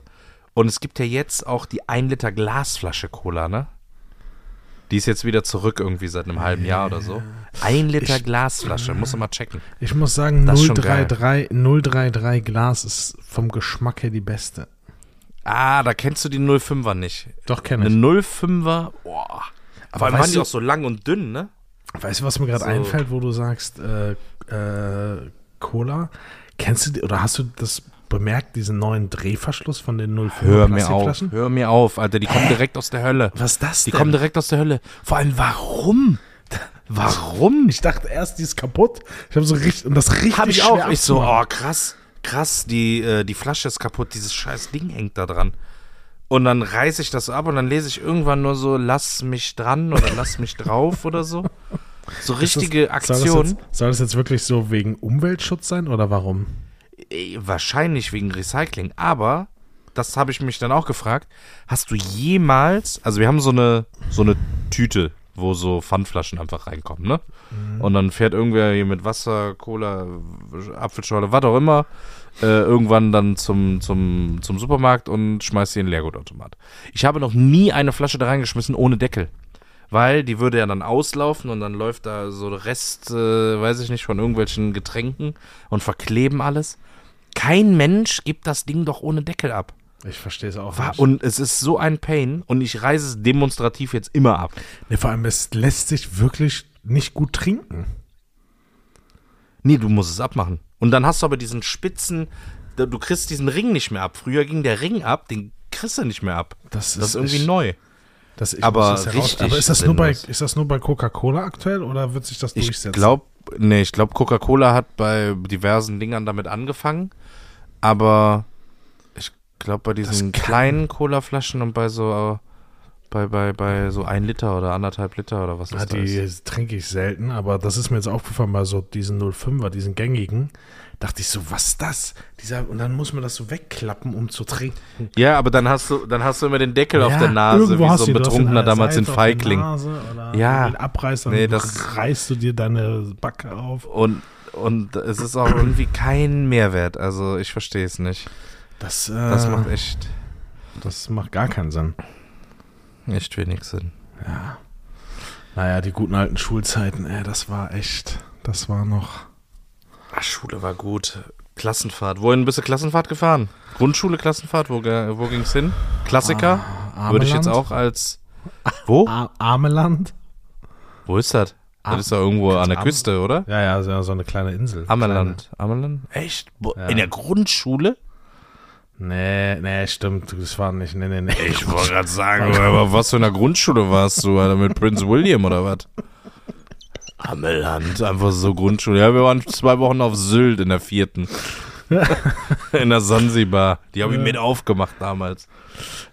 Und es gibt ja jetzt auch die 1 Liter Glasflasche Cola, ne? Die ist jetzt wieder zurück irgendwie seit einem halben Jahr oder so. Ein Liter Ich- Glasflasche, muss man mal checken. Ich muss sagen, Das ist schon 033, 033 Glas ist vom Geschmack her die beste. Ah, da kennst du die 05er nicht. Doch, kenne Eine ich. 05er, boah. Aber weißt waren die auch so lang und dünn, ne? Weißt du, was mir gerade So. einfällt, wo du sagst, äh, äh, Cola? Kennst du, die- oder hast du das bemerkt, diesen neuen Drehverschluss von den 05er Hör mir auf, hör mir auf, Alter, die kommen direkt aus der Hölle. Was ist das Die denn? kommen direkt aus der Hölle. Vor allem, warum? (laughs) Warum? ich dachte erst, die ist kaputt. Ich habe so richtig, und das richtig Hab ich auch. Ich so, oh krass, krass, die, äh, die Flasche ist kaputt, dieses scheiß Ding hängt da dran. Und dann reiße ich das ab und dann lese ich irgendwann nur so, lass mich dran oder lass mich drauf oder so. So das- richtige Soll Aktion. das, jetzt, soll das jetzt wirklich so wegen Umweltschutz sein oder warum? Wahrscheinlich wegen Recycling, aber das habe ich mich dann auch gefragt. Hast du jemals, also wir haben so eine, so eine Tüte, wo so Pfandflaschen einfach reinkommen, ne? Und dann fährt irgendwer hier mit Wasser, Cola, Apfelschorle, was auch immer, äh, irgendwann dann zum, zum, zum Supermarkt und schmeißt sie in den Leergutautomat. Ich habe noch nie eine Flasche da reingeschmissen ohne Deckel. Weil die würde ja dann auslaufen und dann läuft da so Rest, äh, weiß ich nicht, von irgendwelchen Getränken und verkleben alles. Kein Mensch gibt das Ding doch ohne Deckel ab. Ich verstehe es auch Wa- nicht. Und es ist so ein Pain und ich reiße es demonstrativ jetzt immer ab. Nee, vor allem, es lässt sich wirklich nicht gut trinken. Nee, du musst es abmachen. Und dann hast du aber diesen spitzen, du kriegst diesen Ring nicht mehr ab. Früher ging der Ring ab, den kriegst du nicht mehr ab. Das Das ist irgendwie neu. Das, ich Aber das richtig Aber ist das, nur bei, ist das nur bei Coca-Cola aktuell oder wird sich das Ich durchsetzen? glaube, nee, ich glaube, Coca-Cola hat bei diversen Dingern damit angefangen, aber ich glaube, bei diesen kleinen Cola-Flaschen und bei so, bei, bei, bei so ein Liter oder anderthalb Liter oder was Ja, das da die ist. trinke ich selten, aber das ist mir jetzt aufgefallen bei so diesen 05er, diesen gängigen. Dachte ich so, was ist das? Dieser, und dann muss man das so wegklappen, um zu trinken. Ja, aber dann hast du, dann hast du immer den Deckel auf Ja, der Nase, wie so ein Betrunkener damals in auf Feigling. Ja. abreißt, dann Nee, das- reißt du dir deine Backe auf. Und, und es ist auch irgendwie kein Mehrwert. Also ich verstehe es nicht. Das, äh, Das macht echt, das macht gar keinen Sinn. echt wenig Sinn. Naja, die guten alten Schulzeiten, ey, das war echt, das war noch. Ach, Schule war gut. Klassenfahrt. Wohin bist du Klassenfahrt gefahren? Grundschule, Klassenfahrt? Wo, wo ging's hin? Klassiker? Ah, Würde ich jetzt auch als. Wo? Ar Ameland? Wo ist das? Am- Das ist doch irgendwo an der Am- Küste, oder? Ja, ja, so so eine kleine Insel. Ammerland. Ammerland? Echt? Bo- Ja. In der Grundschule? Kleine. Nee, nee, stimmt. Das war nicht. Nee, nee, nee. Ich wollte gerade (laughs) sagen, aber was für eine Grundschule warst du? Alter, mit Prince William oder was? Ammerland, einfach so Grundschule. Ja, wir waren zwei Wochen auf Sylt in der vierten. (laughs) in der Sansibar. Die habe ich Ja. mit aufgemacht damals.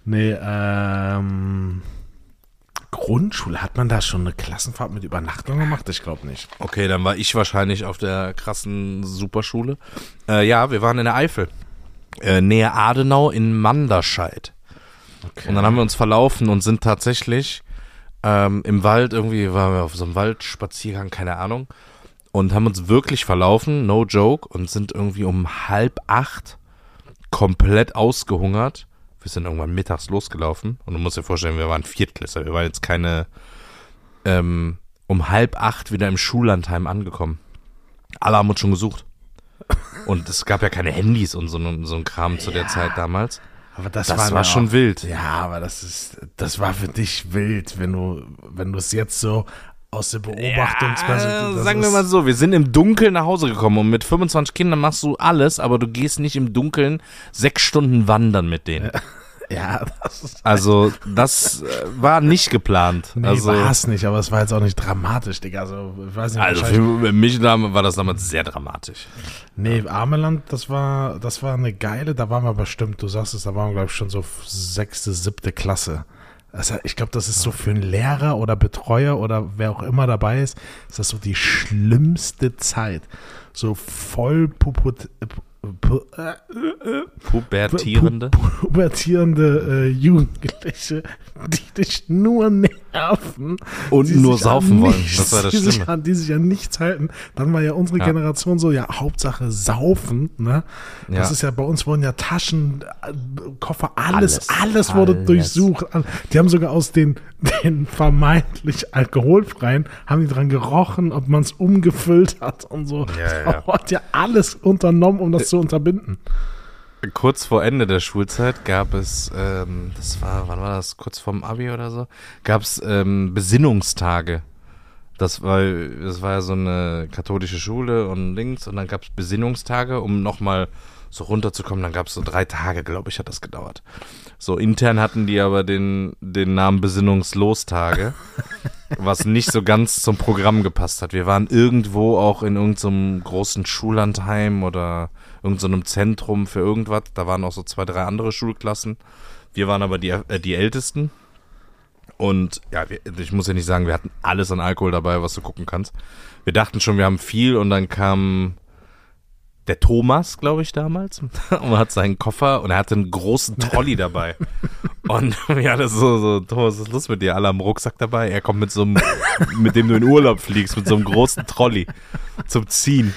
Nee, ähm. Grundschule, hat man da schon eine Klassenfahrt mit Übernachtung gemacht? Ich glaube nicht. Okay, dann war ich wahrscheinlich auf der krassen Superschule. Äh, ja, wir waren in der Eifel. Äh, nähe Adenau in Manderscheid. Okay. Und dann haben wir uns verlaufen und sind tatsächlich ähm, im Wald, irgendwie waren wir auf so einem Waldspaziergang, keine Ahnung, und haben uns wirklich verlaufen, no joke, und sind irgendwie um halb acht komplett ausgehungert. Wir sind irgendwann mittags losgelaufen und du musst dir vorstellen, wir waren Viertklässler, wir waren jetzt keine ähm, um halb acht wieder im Schullandheim angekommen. Alle haben uns schon gesucht. Und es gab ja keine Handys und so, so ein Kram zu der Zeit damals. aber das, Das war, war schon auch, wild. Ja, aber das ist, das war für dich wild, wenn du, wenn du es jetzt so aus der Beobachtungs- Ja, sagen wir mal so, wir sind im Dunkeln nach Hause gekommen und mit 25 Kindern machst du alles, aber du gehst nicht im Dunkeln sechs Stunden wandern mit denen. (laughs) Ja, das ist. Also das äh, war nicht geplant. Nee, also war es nicht, aber es war jetzt auch nicht dramatisch, Digga. Also, ich weiß nicht, also für mich war das damals sehr dramatisch. Nee, Ameland, das war, das war eine geile, da waren wir bestimmt, du sagst es, da waren wir, glaube ich, schon so sechste, siebte Klasse. Also ich glaube, das ist so für einen Lehrer oder Betreuer oder wer auch immer dabei ist, ist das so die schlimmste Zeit. So voll äh, äh, Pubertierende. pu, pubertierende äh, Jugendliche, die dich nur nerven. Und nur saufen wollen. nichts- Das war das die sich, an, die sich an nichts halten. Dann war ja unsere Ja. Generation so, ja, Hauptsache saufen, ne? Das Ja. ist ja, bei uns wurden ja Taschen, äh, Koffer, alles, alles, Alles. wurde Alles. durchsucht. Die haben sogar aus den, den vermeintlich alkoholfreien, haben die dran gerochen, ob man es umgefüllt hat und so. Ja, ja. Da hat ja alles unternommen, um das zu unterbinden. Kurz vor Ende der Schulzeit gab es, ähm, das war, wann war das, kurz vorm Abi oder so, gab es ähm, Besinnungstage. Das war, das war ja so eine katholische Schule und links und dann gab es Besinnungstage, um nochmal so runterzukommen. Dann gab es so drei Tage, glaube ich, hat das gedauert. So intern hatten die aber den, den Namen Besinnungslostage, (laughs) was nicht so ganz zum Programm gepasst hat. Wir waren irgendwo auch in irgendeinem großen Schullandheim oder irgendeinem Zentrum für irgendwas. Da waren auch so zwei, drei andere Schulklassen. Wir waren aber die, äh, die Ältesten. Und ja, wir, ich muss ja nicht sagen, wir hatten alles an Alkohol dabei, was du gucken kannst. Wir dachten schon, wir haben viel und dann kam der Thomas, glaube ich, damals, (laughs) und hat seinen Koffer und er hatte einen großen Trolley dabei. (laughs) Und ja, das ist so, so, Thomas, was ist los mit dir? Alle am Rucksack dabei. Er kommt mit so einem, mit dem du in Urlaub fliegst, mit so einem großen Trolley zum Ziehen.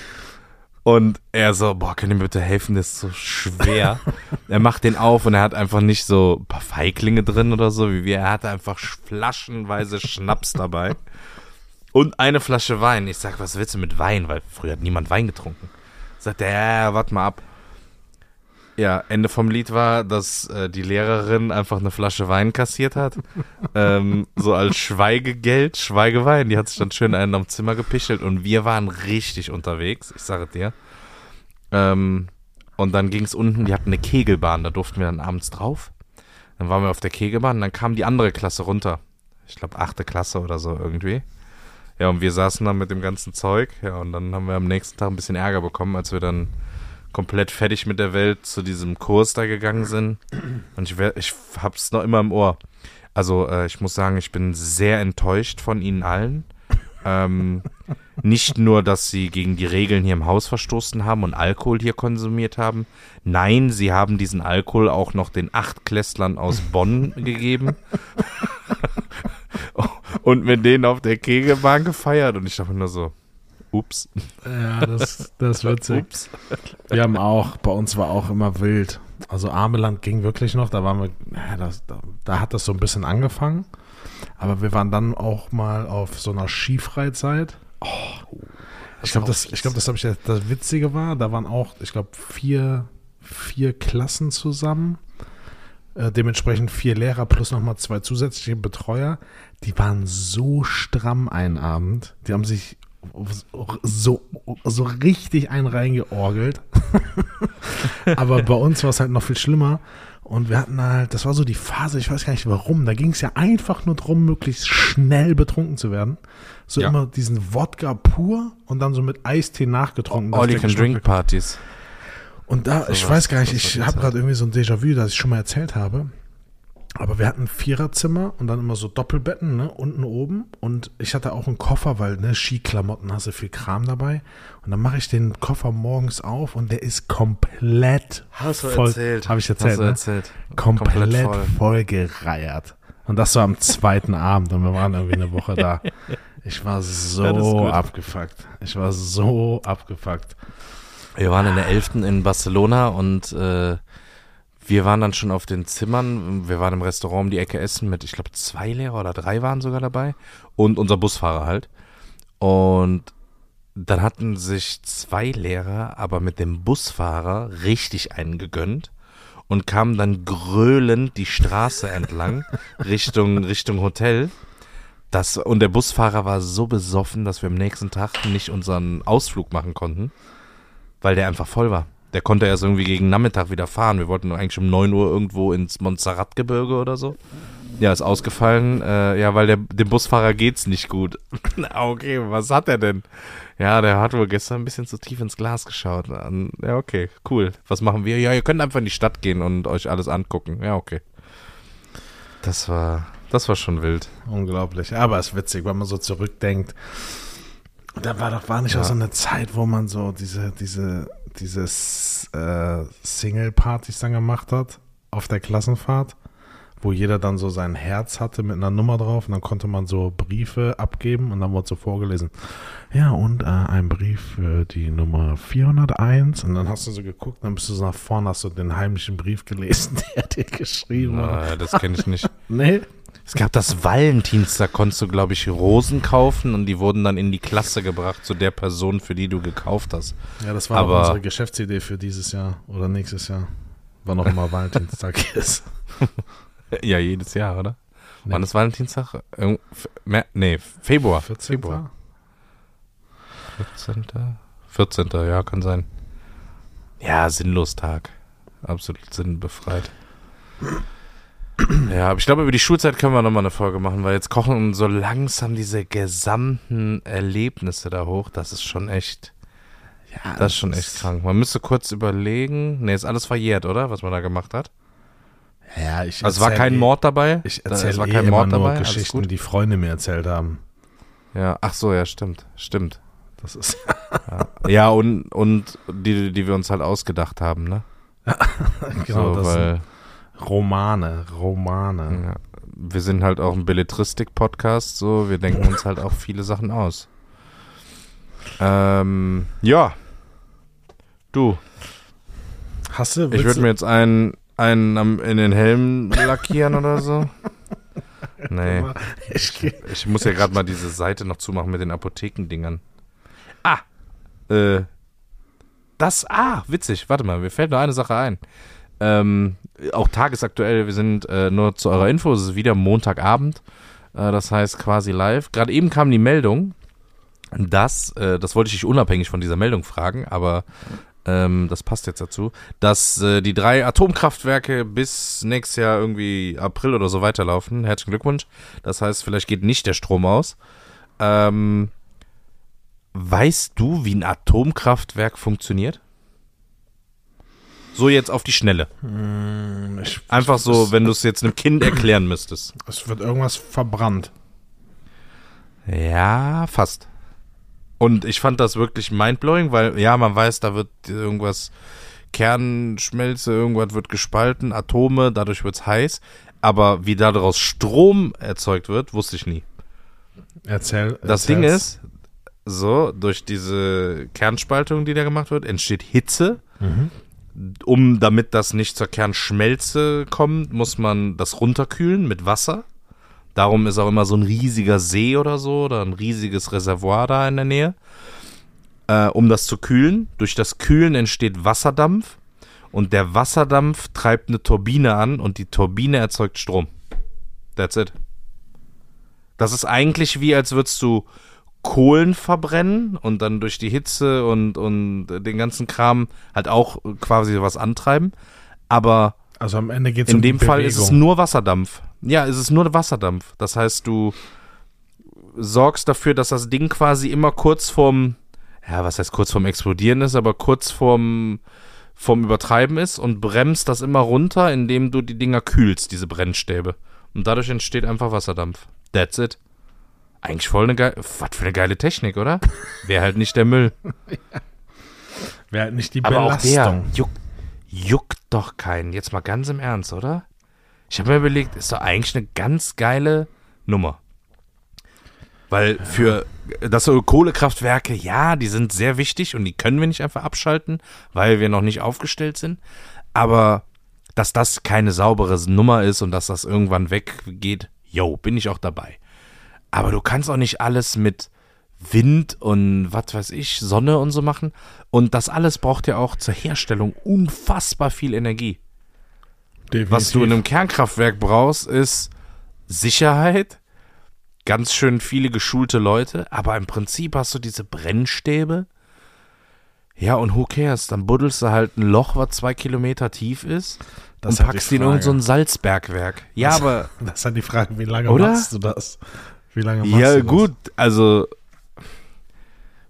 Und er so, boah, könnt ihr mir bitte helfen, das ist so schwer. (laughs) er macht den auf und er hat einfach nicht so ein paar Feiglinge drin oder so wie wir. Er hatte einfach flaschenweise Schnaps dabei. Und eine Flasche Wein. Ich sag, was willst du mit Wein? Weil früher hat niemand Wein getrunken. Sagt er, ja, warte mal ab. Ja, Ende vom Lied war, dass äh, die Lehrerin einfach eine Flasche Wein kassiert hat. (laughs) ähm, so als Schweigegeld, Schweigewein. Die hat sich dann schön einen am Zimmer gepichelt und wir waren richtig unterwegs, ich sage dir. Ähm, und dann ging es unten, die hatten eine Kegelbahn, da durften wir dann abends drauf. Dann waren wir auf der Kegelbahn und dann kam die andere Klasse runter. Ich glaube, achte Klasse oder so irgendwie. Ja, und wir saßen dann mit dem ganzen Zeug. Ja, und dann haben wir am nächsten Tag ein bisschen Ärger bekommen, als wir dann komplett fertig mit der Welt zu diesem Kurs da gegangen sind. Und ich, wer- ich hab's noch immer im Ohr. Also, äh, ich muss sagen, ich bin sehr enttäuscht von Ihnen allen. Ähm, nicht nur, dass sie gegen die Regeln hier im Haus verstoßen haben und Alkohol hier konsumiert haben. Nein, sie haben diesen Alkohol auch noch den Achtklässlern aus Bonn gegeben. (laughs) und mit denen auf der Kegelbahn gefeiert. Und ich dachte nur so, ups. Ja, das, das ist witzig. Ups. Wir haben auch, bei uns war auch immer wild. Also Ameland ging wirklich noch, da waren wir, ja, das, da, da hat das so ein bisschen angefangen. Aber wir waren dann auch mal auf so einer Skifreizeit. Oh, ich glaube, das, ich glaube, das habe ich jetzt, das Witzige war, da waren auch, ich glaube, vier, vier Klassen zusammen. Äh, dementsprechend vier Lehrer plus nochmal zwei zusätzliche Betreuer. Die waren so stramm einen Abend. Die haben sich so, so richtig einen reingeorgelt. (laughs) Aber bei uns war es halt noch viel schlimmer. Und wir hatten halt, das war so die Phase, ich weiß gar nicht warum, da ging es ja einfach nur darum, möglichst schnell betrunken zu werden. So Ja. immer diesen Wodka pur und dann so mit Eistee nachgetrunken. All you can drink Partys. und da, So ich was- weiß gar nicht, ich habe gerade irgendwie so ein Déjà-vu, das ich schon mal erzählt habe. Aber wir hatten ein Viererzimmer und dann immer so Doppelbetten, ne, unten oben. Und ich hatte auch einen Koffer, weil, ne, Skiklamotten hast du viel Kram dabei. Und dann mache ich den Koffer morgens auf und der ist komplett Hast du voll. erzählt. Habe ich erzählt, Hast du ne? erzählt. Komplett, Komplett voll. voll. gereiert. Und das war am zweiten (laughs) Abend und wir waren irgendwie eine Woche da. Ich war so abgefuckt. Ich war so abgefuckt. Wir waren in der 11. in Barcelona und äh, wir waren dann schon auf den Zimmern. Wir waren im Restaurant um die Ecke essen mit, ich glaube, zwei Lehrer oder drei waren sogar dabei. Und unser Busfahrer halt. Und dann hatten sich zwei Lehrer aber mit dem Busfahrer richtig einen gegönnt und kamen dann gröhlend die Straße entlang (laughs) Richtung, Richtung Hotel. Das, und der Busfahrer war so besoffen, dass wir am nächsten Tag nicht unseren Ausflug machen konnten, weil der einfach voll war. Der konnte erst irgendwie gegen Nachmittag wieder fahren. Wir wollten eigentlich um 9 Uhr irgendwo ins Montserrat-Gebirge oder so. Ja, ist ausgefallen. Äh, ja, weil der, dem Busfahrer geht's nicht gut. (laughs) okay, was hat er denn? Ja, der hat wohl gestern ein bisschen zu tief ins Glas geschaut. Ja, okay, cool. Was machen wir? Ja, ihr könnt einfach in die Stadt gehen und euch alles angucken. Ja, okay. Das war, das war schon wild. Unglaublich. Aber es ist witzig, wenn man so zurückdenkt. Da war doch, war nicht Ja. auch so eine Zeit, wo man so diese, diese, dieses äh, Single-Partys dann gemacht hat auf der Klassenfahrt, wo jeder dann so sein Herz hatte mit einer Nummer drauf und dann konnte man so Briefe abgeben und dann wurde so vorgelesen. Ja, und äh, ein Brief für die Nummer 401 und dann hast du so geguckt, dann bist du so nach vorne, hast du den heimlichen Brief gelesen, (laughs) der dir geschrieben hat. Das kenne ich nicht. (laughs) Nee? Es gab das Valentins, da konntest du, glaube ich, Rosen kaufen und die wurden dann in die Klasse gebracht zu der Person, für die du gekauft hast. Ja, das war Aber- auch unsere Geschäftsidee für dieses Jahr oder nächstes Jahr. Wann noch immer Valentinstag (laughs) ist. Ja, jedes Jahr, oder? Nee. Wann ist Valentinstag? Nee, Februar. 14. Februar. 14. 14. Ja, kann sein. Ja, sinnlos Tag. Absolut sinnbefreit. (clears throat) Ja, aber ich glaube, über die Schulzeit können wir nochmal eine Folge machen, weil jetzt kochen so langsam diese gesamten Erlebnisse da hoch. Das ist schon echt, Ja, das ist schon echt krank. Man müsste kurz überlegen. Nee, ist alles verjährt, oder? Was man da gemacht hat. Ja, ich Also es war erzähl kein eh- Mord dabei. Ich erzähle es war eh kein immer Mord nur dabei. Geschichten, die Freunde mir erzählt haben. Ja, ach so, ja, stimmt, stimmt. Das ist Ja, und, und die, die wir uns halt ausgedacht haben, ne? (laughs) genau so, das weil sind Romane, Romane. ja, wir sind halt auch ein Belletristik-Podcast, so, wir denken uns halt auch viele Sachen aus. Ähm, ja. Du, Hast du? ich würde mir jetzt einen, einen am, in den Helm lackieren oder so. (laughs) Nee. Ich Ich muss ja gerade mal diese Seite noch zumachen mit den Apothekendingern. Ah, äh, das, ah, witzig, warte mal, mir fällt nur eine Sache ein. Ähm, auch tagesaktuell, wir sind äh, nur zu eurer Info, es ist wieder Montagabend, äh, das heißt quasi live. Gerade eben kam die Meldung, dass, äh, das wollte ich dich unabhängig von dieser Meldung fragen, aber ähm, das passt jetzt dazu, dass äh, die drei Atomkraftwerke bis nächstes Jahr irgendwie April oder so weiterlaufen. Herzlichen Glückwunsch. Das heißt, vielleicht geht nicht der Strom aus. Ähm, weißt du, wie ein Atomkraftwerk funktioniert? So jetzt auf die Schnelle. Hm, ich, Einfach so, wenn du es jetzt einem Kind erklären müsstest. es wird irgendwas verbrannt. Ja, fast. Und ich fand das wirklich mindblowing, weil ja, man weiß, da wird irgendwas Kernschmelze, irgendwas wird gespalten, Atome, dadurch wird's heiß. Aber wie daraus Strom erzeugt wird, wusste ich nie. Erzähl. Das Ding erzähl's. ist, so, durch diese Kernspaltung, die da gemacht wird, entsteht Hitze. Mhm. Um, damit das nicht zur Kernschmelze kommt, muss man das runterkühlen mit Wasser. Darum ist auch immer so ein riesiger See oder so oder ein riesiges Reservoir da in der Nähe. Äh, um das zu kühlen. Durch das Kühlen entsteht Wasserdampf und der Wasserdampf treibt eine Turbine an und die Turbine erzeugt Strom. That's it. Das ist eigentlich wie, als würdest du Kohlen verbrennen und dann durch die Hitze und, und den ganzen Kram halt auch quasi was antreiben. Aber Also am Ende geht es in um dem Fall ist es Bewegung. nur Wasserdampf. Ja, es ist nur Wasserdampf. Das heißt, du sorgst dafür, dass das Ding quasi immer kurz vorm, ja, was heißt kurz vorm Explodieren ist, aber kurz vorm, vorm Übertreiben ist und bremst das immer runter, indem du die Dinger kühlst, diese Brennstäbe. Und dadurch entsteht einfach Wasserdampf. That's it. Eigentlich voll eine geile, was für eine geile Technik, oder? (laughs) Wäre halt nicht der Müll. Wäre halt nicht die Aber auch der Belastung. juckt, juckt doch keinen. Jetzt mal ganz im Ernst, oder? Ich habe mir überlegt, ist doch eigentlich eine ganz geile Nummer. Weil für das so Kohlekraftwerke, ja, die sind sehr wichtig und die können wir nicht einfach abschalten, weil wir noch nicht aufgestellt sind. Aber dass das keine saubere Nummer ist und dass das irgendwann weggeht, yo, bin ich auch dabei. Aber du kannst auch nicht alles mit Wind und was weiß ich, Sonne und so machen. Und das alles braucht ja auch zur Herstellung unfassbar viel Energie. Definitiv. Was du in einem Kernkraftwerk brauchst, ist Sicherheit, ganz schön viele geschulte Leute, aber im Prinzip hast du diese Brennstäbe. Ja, und who cares? Dann buddelst du halt ein Loch, was zwei Kilometer tief ist Das und halt packst die in irgendein so Salzbergwerk. Ja, Das- aber Das ist halt die Frage, wie lange Oder? machst du das? Wie lange machst Ja, du das? gut, also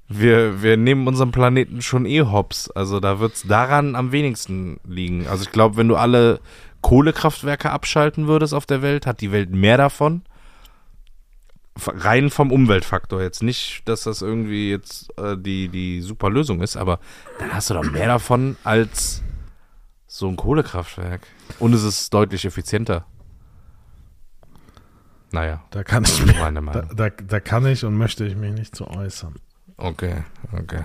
wir, wir nehmen unseren Planeten schon eh hops. Also da wird es daran am wenigsten liegen. Also ich glaube, wenn du alle Kohlekraftwerke abschalten würdest auf der Welt, hat die Welt mehr davon. Rein vom Umweltfaktor jetzt. Nicht, dass das irgendwie jetzt äh, die, die super Lösung ist, aber dann hast du doch mehr davon als so ein Kohlekraftwerk. Und es ist deutlich effizienter. Naja, Da kann ich mir, meine da, Meinung. da, da kann ich und möchte ich mich nicht zu äußern. Okay, okay.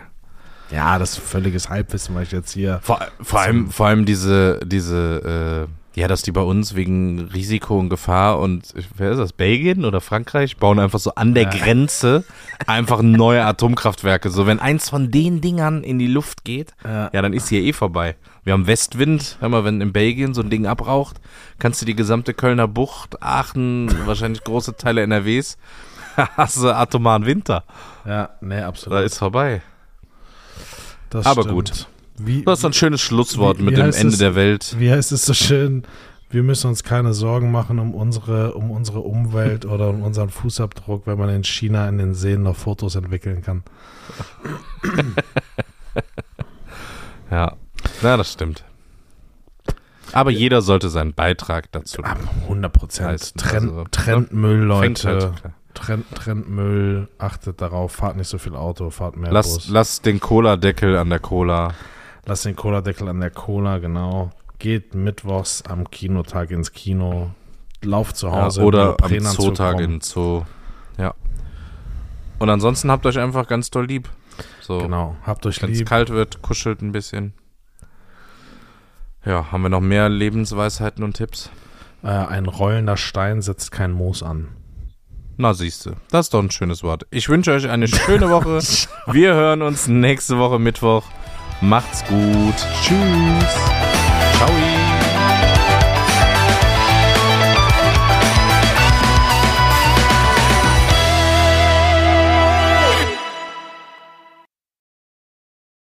Ja, das ist völliges Halbwissen, weil ich jetzt hier. Vor, vor, allem, vor allem diese, diese, äh, ja, dass die bei uns wegen Risiko und Gefahr und, wer ist das, Belgien oder Frankreich, bauen einfach so an der Ja. Grenze einfach neue Atomkraftwerke. So, wenn eins von den Dingern in die Luft geht, Ja. ja, dann ist hier eh vorbei. Wir haben Westwind, hör mal, wenn in Belgien so ein Ding abraucht, kannst du die gesamte Kölner Bucht, Aachen, wahrscheinlich große Teile NRWs, (laughs) hast du atomaren Winter. Ja, nee, Da absolut. ist vorbei. Das aber stimmt. gut. Wie, Das ist ein schönes Schlusswort Wie- mit wie dem Ende es? der Welt. wie heißt es so schön? Wir müssen uns keine Sorgen machen um unsere, um unsere Umwelt (laughs) oder um unseren Fußabdruck, wenn man in China in den Seen noch Fotos entwickeln kann. (laughs) Ja, na, das stimmt. Aber jeder sollte seinen Beitrag dazu Ah, 100 Prozent. Trennt, also, trennt Müll, Fängt Leute. halt, klar. Trennt, trennt Müll. Achtet darauf. Fahrt nicht so viel Auto. Fahrt mehr lass, Bus. lass den Cola-Deckel an der Cola. Lass den Cola-Deckel an der Cola, genau. Geht mittwochs am Kinotag ins Kino. Lauft zu Ja, Hause. oder im am Zootag in Zoo. Ja. Und ansonsten habt euch einfach ganz doll lieb. So, Genau. Habt euch wenn es lieb. kalt wird, kuschelt ein bisschen. Ja, haben wir noch mehr Lebensweisheiten und Tipps? Äh, ein rollender Stein setzt kein Moos an. Na, siehste, das ist doch ein schönes Wort. Ich wünsche euch eine schöne Woche. (laughs) Wir hören uns nächste Woche Mittwoch. Macht's gut. Tschüss. Ciao.